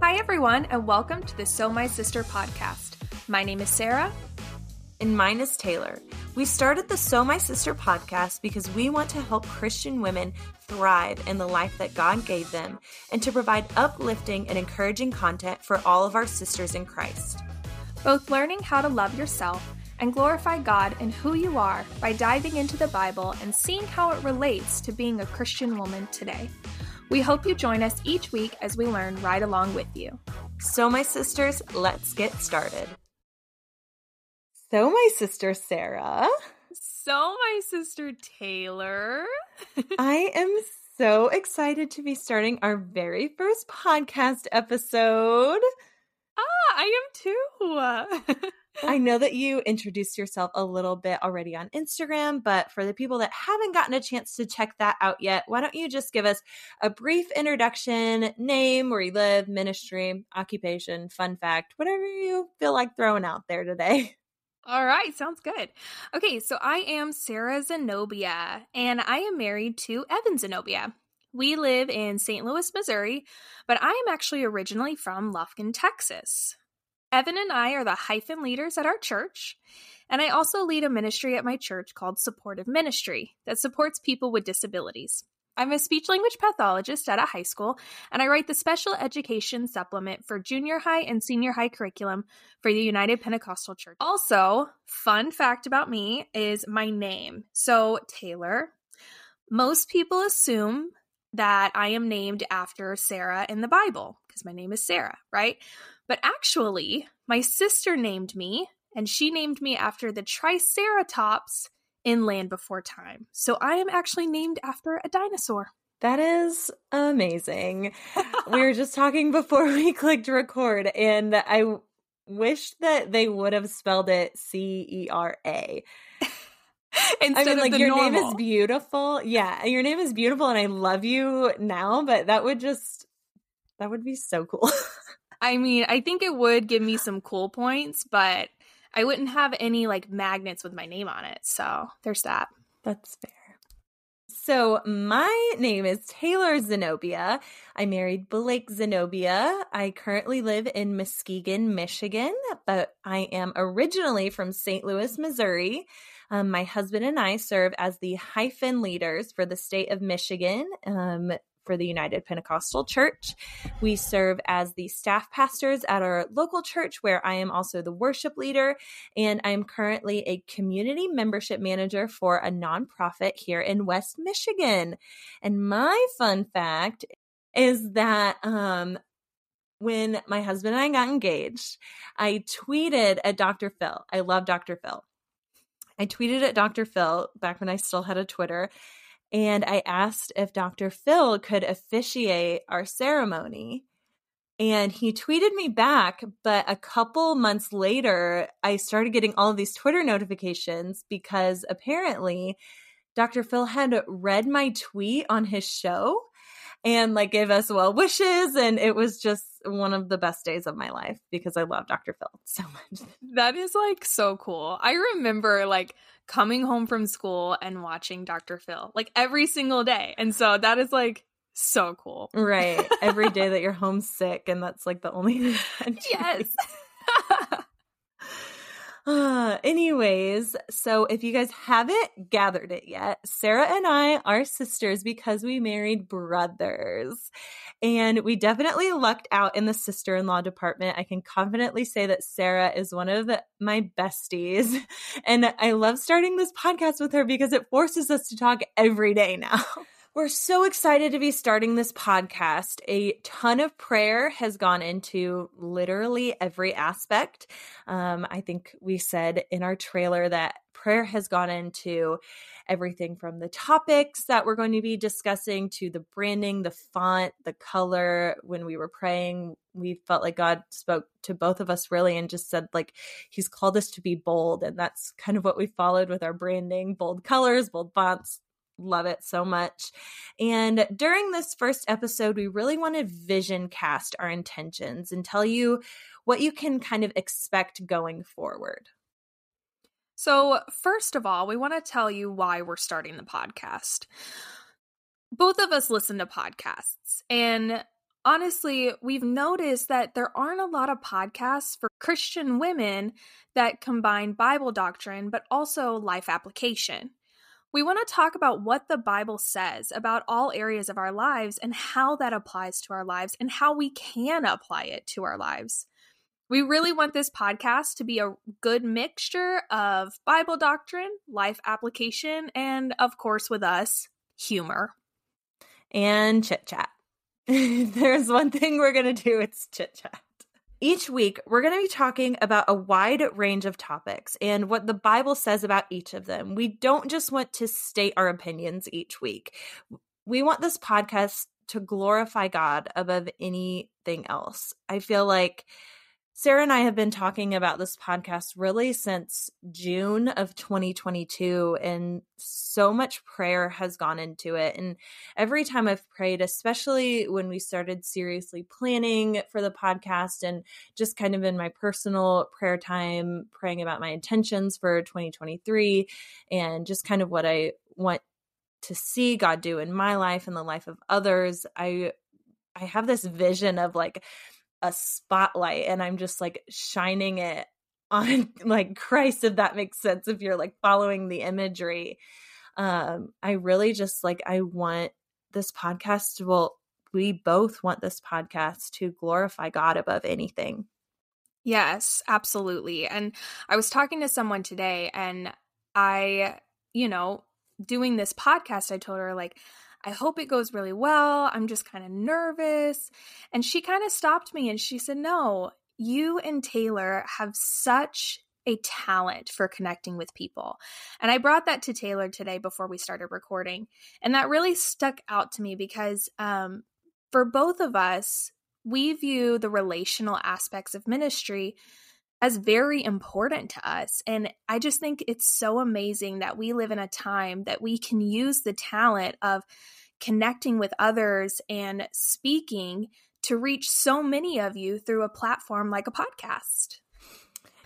Hi, everyone, and welcome to the So My Sister podcast. My name is Sarah. And mine is Taylor. We started the So My Sister podcast because we want to help Christian women thrive in the life that God gave them and to provide uplifting and encouraging content for all of our sisters in Christ. Both learning how to love yourself and glorify God and who you are by diving into the Bible and seeing how it relates to being a Christian woman today. We hope you join us each week as we learn right along with you. So, my sisters, let's get started. So, my sister Sarah. So, my sister Taylor. I am so excited to be starting our very first podcast episode. Ah, I am too. I know that you introduced yourself a little bit already on Instagram, but for the people that haven't gotten a chance to check that out yet, why don't you just give us a brief introduction, name, where you live, ministry, occupation, fun fact, whatever you feel like throwing out there today. All right, sounds good. Okay, so I am Sarah Zenobia, and I am married to Evan Zenobia. We live in St. Louis, Missouri, but I am actually originally from Lufkin, Texas. Evan and I are the hyphen leaders at our church, and I also lead a ministry at my church called Supportive Ministry that supports people with disabilities. I'm a speech language pathologist at a high school, and I write the special education supplement for junior high and senior high curriculum for the United Pentecostal Church. Also, fun fact about me is my name. So, Taylor, most people assume that I am named after Sarah in the Bible because my name is Sarah, right? But actually, my sister named me, and she named me after the Triceratops in Land Before Time. So I am actually named after a dinosaur. That is amazing. we were just talking before we clicked record, and I wish that they would have spelled it C E R A. Instead I mean, like your normal. name is beautiful. Yeah, your name is beautiful, and I love you now. But that would just that would be so cool. I mean, I think it would give me some cool points, but I wouldn't have any like magnets with my name on it. So there's that. That's fair. So, my name is Taylor Zenobia. I married Blake Zenobia. I currently live in Muskegon, Michigan, but I am originally from St. Louis, Missouri. Um, my husband and I serve as the hyphen leaders for the state of Michigan. Um, for the United Pentecostal Church. We serve as the staff pastors at our local church, where I am also the worship leader, and I am currently a community membership manager for a nonprofit here in West Michigan. And my fun fact is that um, when my husband and I got engaged, I tweeted at Dr. Phil. I love Dr. Phil. I tweeted at Dr. Phil back when I still had a Twitter and I asked if Dr. Phil could officiate our ceremony. And he tweeted me back, but a couple months later, I started getting all of these Twitter notifications because apparently Dr. Phil had read my tweet on his show and like gave us well wishes. And it was just one of the best days of my life because I love Dr. Phil so much. That is like so cool. I remember like coming home from school and watching Dr. Phil like every single day. And so that is like so cool. Right. Every day that you're homesick and that's like the only Yes. Uh, anyways, so if you guys haven't gathered it yet, Sarah and I are sisters because we married brothers. And we definitely lucked out in the sister in law department. I can confidently say that Sarah is one of my besties. And I love starting this podcast with her because it forces us to talk every day now. We're so excited to be starting this podcast. A ton of prayer has gone into literally every aspect. Um, I think we said in our trailer that prayer has gone into everything from the topics that we're going to be discussing to the branding, the font, the color. When we were praying, we felt like God spoke to both of us really and just said, like, He's called us to be bold. And that's kind of what we followed with our branding bold colors, bold fonts, love it so much. And during this first episode, we really want to vision cast our intentions and tell you what you can kind of expect going forward. So, first of all, we want to tell you why we're starting the podcast. Both of us listen to podcasts, and honestly, we've noticed that there aren't a lot of podcasts for Christian women that combine Bible doctrine but also life application. We want to talk about what the Bible says about all areas of our lives and how that applies to our lives and how we can apply it to our lives. We really want this podcast to be a good mixture of Bible doctrine, life application, and of course, with us, humor. And chit chat. There's one thing we're going to do it's chit chat. Each week, we're going to be talking about a wide range of topics and what the Bible says about each of them. We don't just want to state our opinions each week. We want this podcast to glorify God above anything else. I feel like Sarah and I have been talking about this podcast really since June of 2022, and so much prayer has gone into it. And every time I've prayed, especially when we started seriously planning for the podcast and just kind of in my personal prayer time, praying about my intentions for 2023 and just kind of what I want to see God do in my life and the life of others, I I have this vision of like a spotlight and I'm just like shining it on like Christ, if that makes sense, if you're like following the imagery. Um, I really just like, I want this podcast, well, we both want this podcast to glorify God above anything. Yes, absolutely. And I was talking to someone today and I, you know, doing this podcast, I told her, like, I hope it goes really well. I'm just kind of nervous. And she kind of stopped me and she said, No, you and Taylor have such a talent for connecting with people. And I brought that to Taylor today before we started recording. And that really stuck out to me because um, for both of us, we view the relational aspects of ministry as very important to us. And I just think it's so amazing that we live in a time that we can use the talent of connecting with others and speaking to reach so many of you through a platform like a podcast.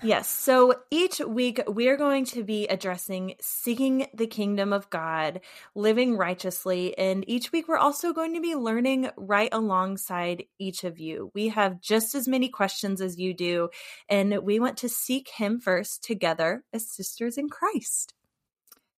Yes. So each week we are going to be addressing seeking the kingdom of God, living righteously. And each week we're also going to be learning right alongside each of you. We have just as many questions as you do, and we want to seek Him first together as sisters in Christ.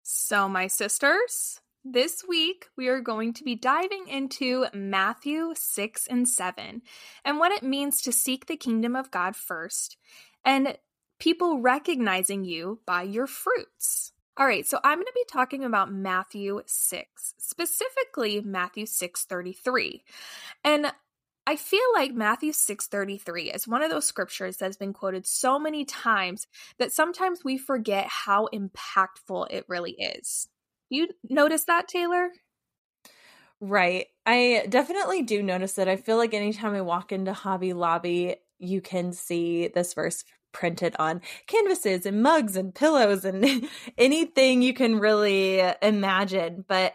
So, my sisters, this week, we are going to be diving into Matthew 6 and 7 and what it means to seek the kingdom of God first and people recognizing you by your fruits. All right, so I'm going to be talking about Matthew 6, specifically Matthew 6:33. And I feel like Matthew 6:33 is one of those scriptures that's been quoted so many times that sometimes we forget how impactful it really is. You notice that, Taylor? Right. I definitely do notice it. I feel like anytime I walk into Hobby Lobby, you can see this verse printed on canvases and mugs and pillows and anything you can really imagine. But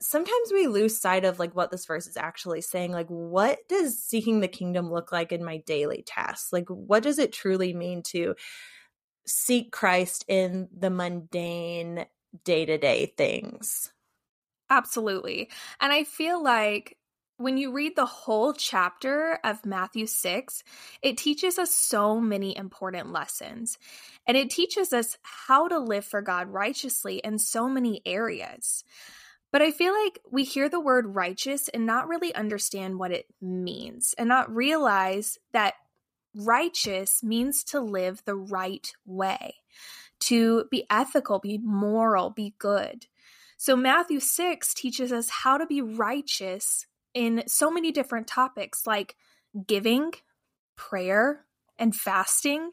sometimes we lose sight of like what this verse is actually saying. Like, what does seeking the kingdom look like in my daily tasks? Like, what does it truly mean to seek Christ in the mundane day to day things? Absolutely. And I feel like when you read the whole chapter of Matthew 6, it teaches us so many important lessons. And it teaches us how to live for God righteously in so many areas. But I feel like we hear the word righteous and not really understand what it means and not realize that righteous means to live the right way, to be ethical, be moral, be good. So Matthew 6 teaches us how to be righteous in so many different topics like giving, prayer, and fasting.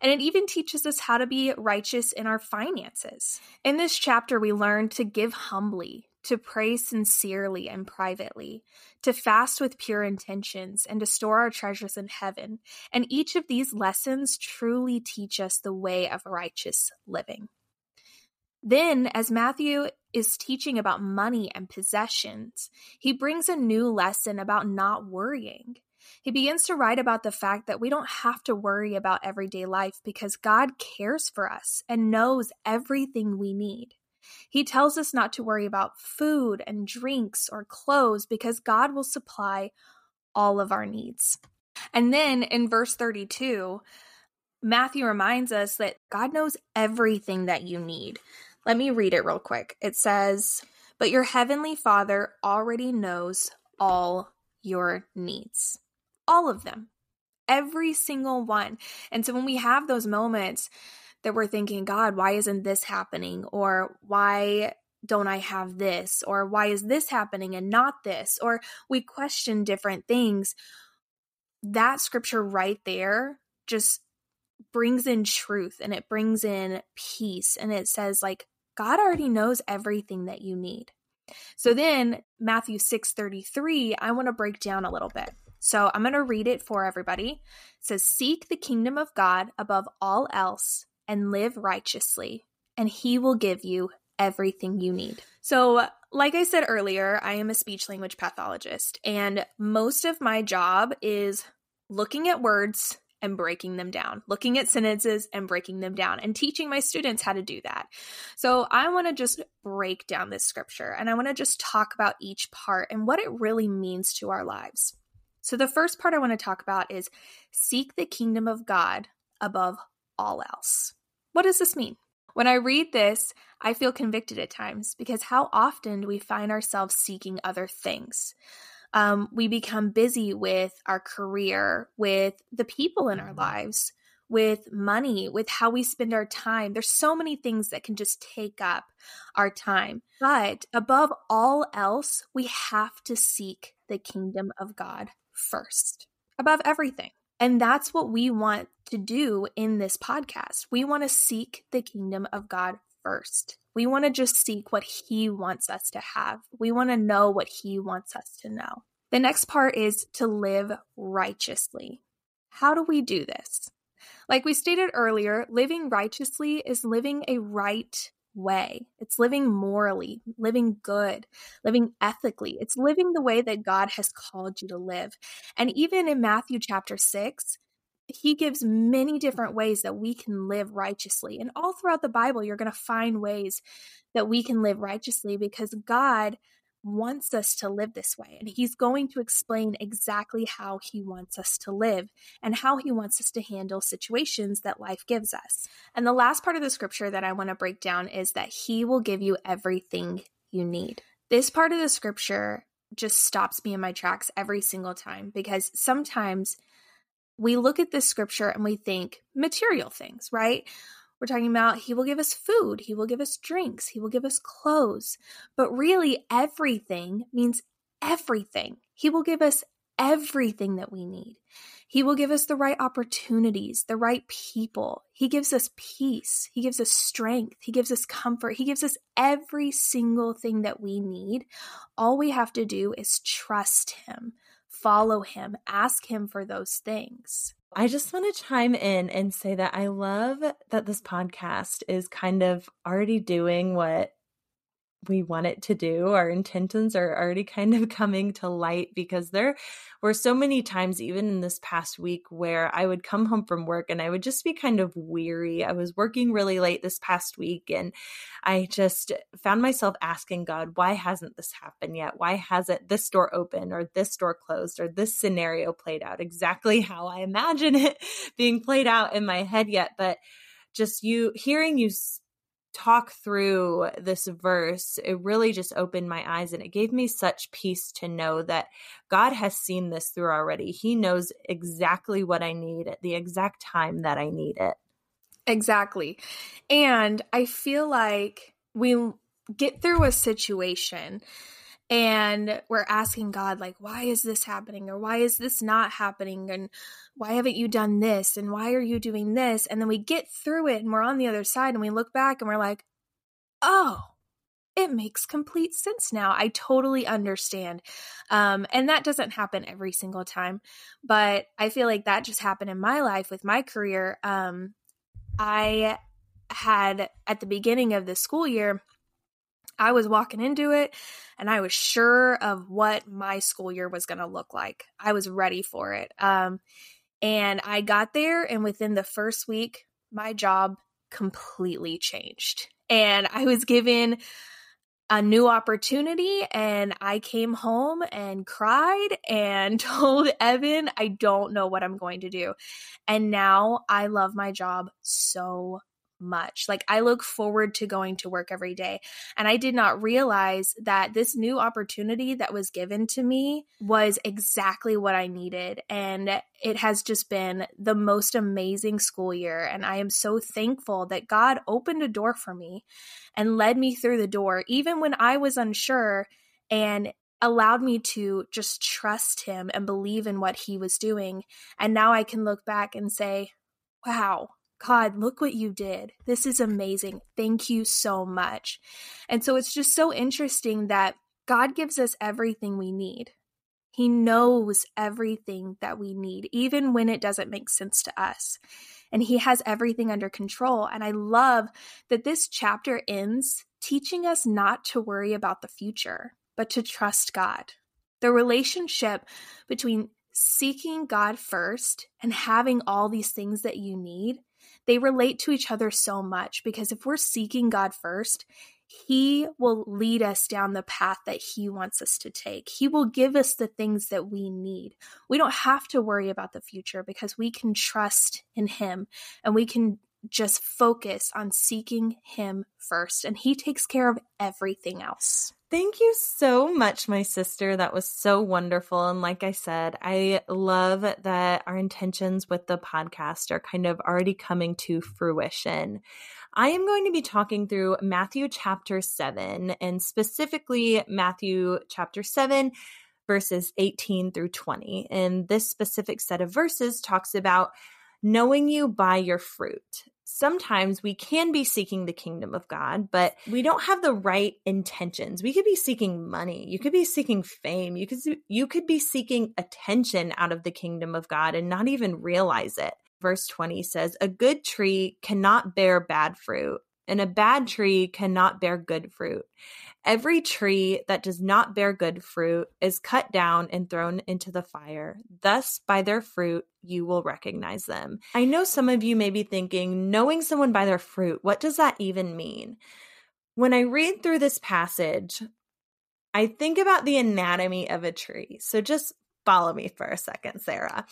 And it even teaches us how to be righteous in our finances. In this chapter, we learn to give humbly, to pray sincerely and privately, to fast with pure intentions, and to store our treasures in heaven. And each of these lessons truly teach us the way of righteous living. Then, as Matthew is teaching about money and possessions, he brings a new lesson about not worrying. He begins to write about the fact that we don't have to worry about everyday life because God cares for us and knows everything we need. He tells us not to worry about food and drinks or clothes because God will supply all of our needs. And then in verse 32, Matthew reminds us that God knows everything that you need. Let me read it real quick. It says, But your heavenly Father already knows all your needs, all of them, every single one. And so when we have those moments that we're thinking, God, why isn't this happening? Or why don't I have this? Or why is this happening and not this? Or we question different things. That scripture right there just brings in truth and it brings in peace and it says like God already knows everything that you need. So then Matthew 6:33, I want to break down a little bit. So I'm going to read it for everybody. It says seek the kingdom of God above all else and live righteously, and he will give you everything you need. So, like I said earlier, I am a speech language pathologist, and most of my job is looking at words and breaking them down, looking at sentences and breaking them down, and teaching my students how to do that. So, I want to just break down this scripture and I want to just talk about each part and what it really means to our lives. So, the first part I want to talk about is seek the kingdom of God above all else. What does this mean? When I read this, I feel convicted at times because how often do we find ourselves seeking other things? Um, we become busy with our career, with the people in our mm-hmm. lives, with money, with how we spend our time. There's so many things that can just take up our time. But above all else, we have to seek the kingdom of God first, above everything. And that's what we want to do in this podcast. We want to seek the kingdom of God first. We want to just seek what He wants us to have. We want to know what He wants us to know. The next part is to live righteously. How do we do this? Like we stated earlier, living righteously is living a right way. It's living morally, living good, living ethically. It's living the way that God has called you to live. And even in Matthew chapter 6, he gives many different ways that we can live righteously. And all throughout the Bible, you're going to find ways that we can live righteously because God wants us to live this way. And he's going to explain exactly how he wants us to live and how he wants us to handle situations that life gives us. And the last part of the scripture that I want to break down is that he will give you everything you need. This part of the scripture just stops me in my tracks every single time because sometimes we look at this scripture and we think material things, right? We're talking about He will give us food, He will give us drinks, He will give us clothes. But really, everything means everything. He will give us everything that we need. He will give us the right opportunities, the right people. He gives us peace. He gives us strength. He gives us comfort. He gives us every single thing that we need. All we have to do is trust Him, follow Him, ask Him for those things. I just want to chime in and say that I love that this podcast is kind of already doing what we want it to do. Our intentions are already kind of coming to light because there were so many times, even in this past week, where I would come home from work and I would just be kind of weary. I was working really late this past week and I just found myself asking God, why hasn't this happened yet? Why hasn't this door open or this door closed or this scenario played out exactly how I imagine it being played out in my head yet? But just you hearing you talk through this verse, it really just opened my eyes and it gave me such peace to know that God has seen this through already. He knows exactly what I need at the exact time that I need it. Exactly. And I feel like we get through a situation and we're asking God, like, why is this happening? Or why is this not happening? And why haven't you done this? And why are you doing this? And then we get through it and we're on the other side and we look back and we're like, oh, it makes complete sense now. I totally understand. Um, and that doesn't happen every single time, but I feel like that just happened in my life with my career. Um, I had at the beginning of the school year, I was walking into it and I was sure of what my school year was going to look like. I was ready for it. Um, and I got there, and within the first week, my job completely changed. And I was given a new opportunity and I came home and cried and told Evan, I don't know what I'm going to do. And now I love my job so much. Like I look forward to going to work every day. And I did not realize that this new opportunity that was given to me was exactly what I needed. And it has just been the most amazing school year. And I am so thankful that God opened a door for me and led me through the door, even when I was unsure and allowed me to just trust him and believe in what he was doing. And now I can look back and say, wow, God, look what you did. This is amazing. Thank you so much. And so it's just so interesting that God gives us everything we need. He knows everything that we need, even when it doesn't make sense to us. And He has everything under control. And I love that this chapter ends teaching us not to worry about the future, but to trust God. The relationship between seeking God first and having all these things that you need they relate to each other so much because if we're seeking God first, he will lead us down the path that He wants us to take. He will give us the things that we need. We don't have to worry about the future because we can trust in Him and we can just focus on seeking Him first. And He takes care of everything else. Thank you so much, my sister. That was so wonderful. And like I said, I love that our intentions with the podcast are kind of already coming to fruition. I am going to be talking through Matthew chapter 7 and specifically Matthew chapter 7 verses 18 through 20. And this specific set of verses talks about knowing you by your fruit sometimes we can be seeking the kingdom of God, but we don't have the right intentions. We could be seeking money. You could be seeking fame. You could you could be seeking attention out of the kingdom of God and not even realize it. Verse 20 says, "A good tree cannot bear bad fruit, and a bad tree cannot bear good fruit. Every tree that does not bear good fruit is cut down and thrown into the fire. Thus, by their fruit, you will recognize them. I know some of you may be thinking, knowing someone by their fruit, what does that even mean? When I read through this passage, I think about the anatomy of a tree. So just follow me for a second, Sarah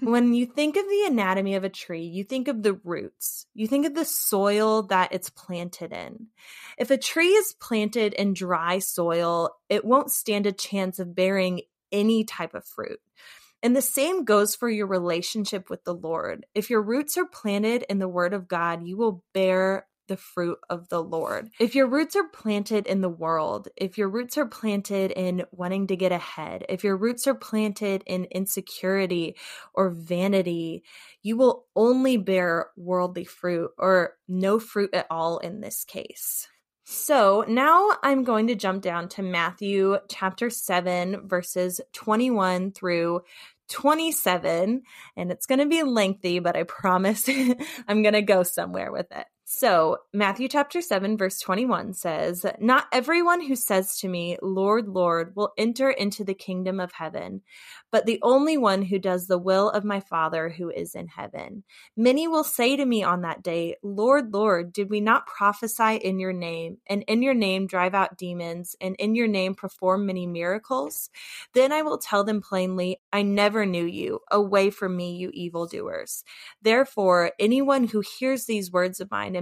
when you think of the anatomy of a tree, you think of the roots. You think of the soil that it's planted in. If a tree is planted in dry soil, it won't stand a chance of bearing any type of fruit. And the same goes for your relationship with the Lord. If your roots are planted in the Word of God, you will bear the fruit of the Lord. If your roots are planted in the world, if your roots are planted in wanting to get ahead, if your roots are planted in insecurity or vanity, you will only bear worldly fruit or no fruit at all in this case. So now I'm going to jump down to Matthew chapter 7, verses 21 through 27. And it's going to be lengthy, but I promise I'm going to go somewhere with it. So, Matthew chapter 7, verse 21 says, Not everyone who says to me, Lord, Lord, will enter into the kingdom of heaven, but the only one who does the will of my Father who is in heaven. Many will say to me on that day, Lord, Lord, did we not prophesy in your name, and in your name drive out demons, and in your name perform many miracles? Then I will tell them plainly, I never knew you. Away from me, you evildoers. Therefore, anyone who hears these words of mine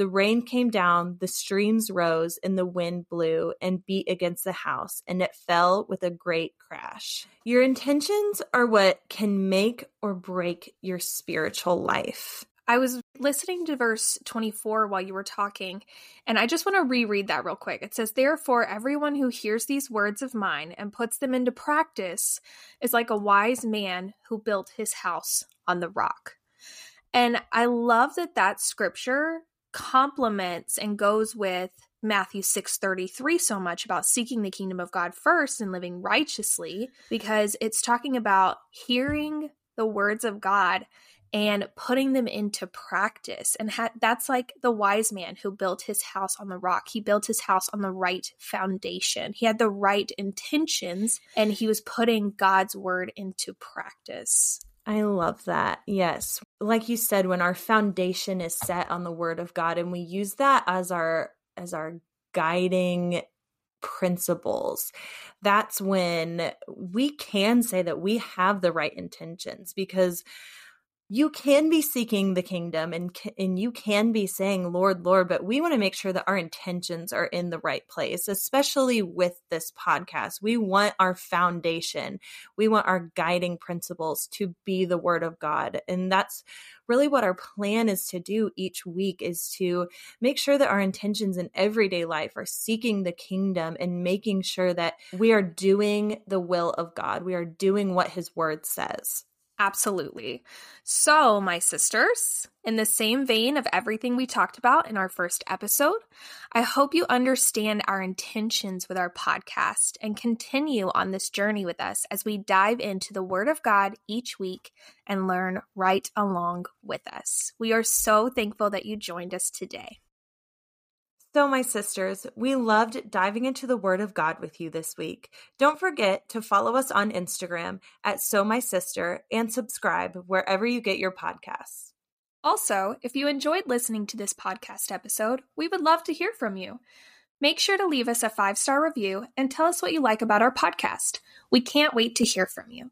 The rain came down, the streams rose, and the wind blew and beat against the house, and it fell with a great crash. Your intentions are what can make or break your spiritual life. I was listening to verse 24 while you were talking, and I just want to reread that real quick. It says, Therefore, everyone who hears these words of mine and puts them into practice is like a wise man who built his house on the rock. And I love that that scripture complements and goes with Matthew 6:33 so much about seeking the kingdom of God first and living righteously because it's talking about hearing the words of God and putting them into practice. And ha- that's like the wise man who built his house on the rock. He built his house on the right foundation. He had the right intentions and he was putting God's word into practice. I love that. Yes. Like you said when our foundation is set on the word of God and we use that as our as our guiding principles that's when we can say that we have the right intentions because you can be seeking the kingdom and and you can be saying lord lord but we want to make sure that our intentions are in the right place especially with this podcast. We want our foundation. We want our guiding principles to be the word of god and that's really what our plan is to do each week is to make sure that our intentions in everyday life are seeking the kingdom and making sure that we are doing the will of god. We are doing what his word says Absolutely. So, my sisters, in the same vein of everything we talked about in our first episode, I hope you understand our intentions with our podcast and continue on this journey with us as we dive into the Word of God each week and learn right along with us. We are so thankful that you joined us today. So, my sisters, we loved diving into the Word of God with you this week. Don't forget to follow us on Instagram at So My Sister and subscribe wherever you get your podcasts. Also, if you enjoyed listening to this podcast episode, we would love to hear from you. Make sure to leave us a five star review and tell us what you like about our podcast. We can't wait to hear from you.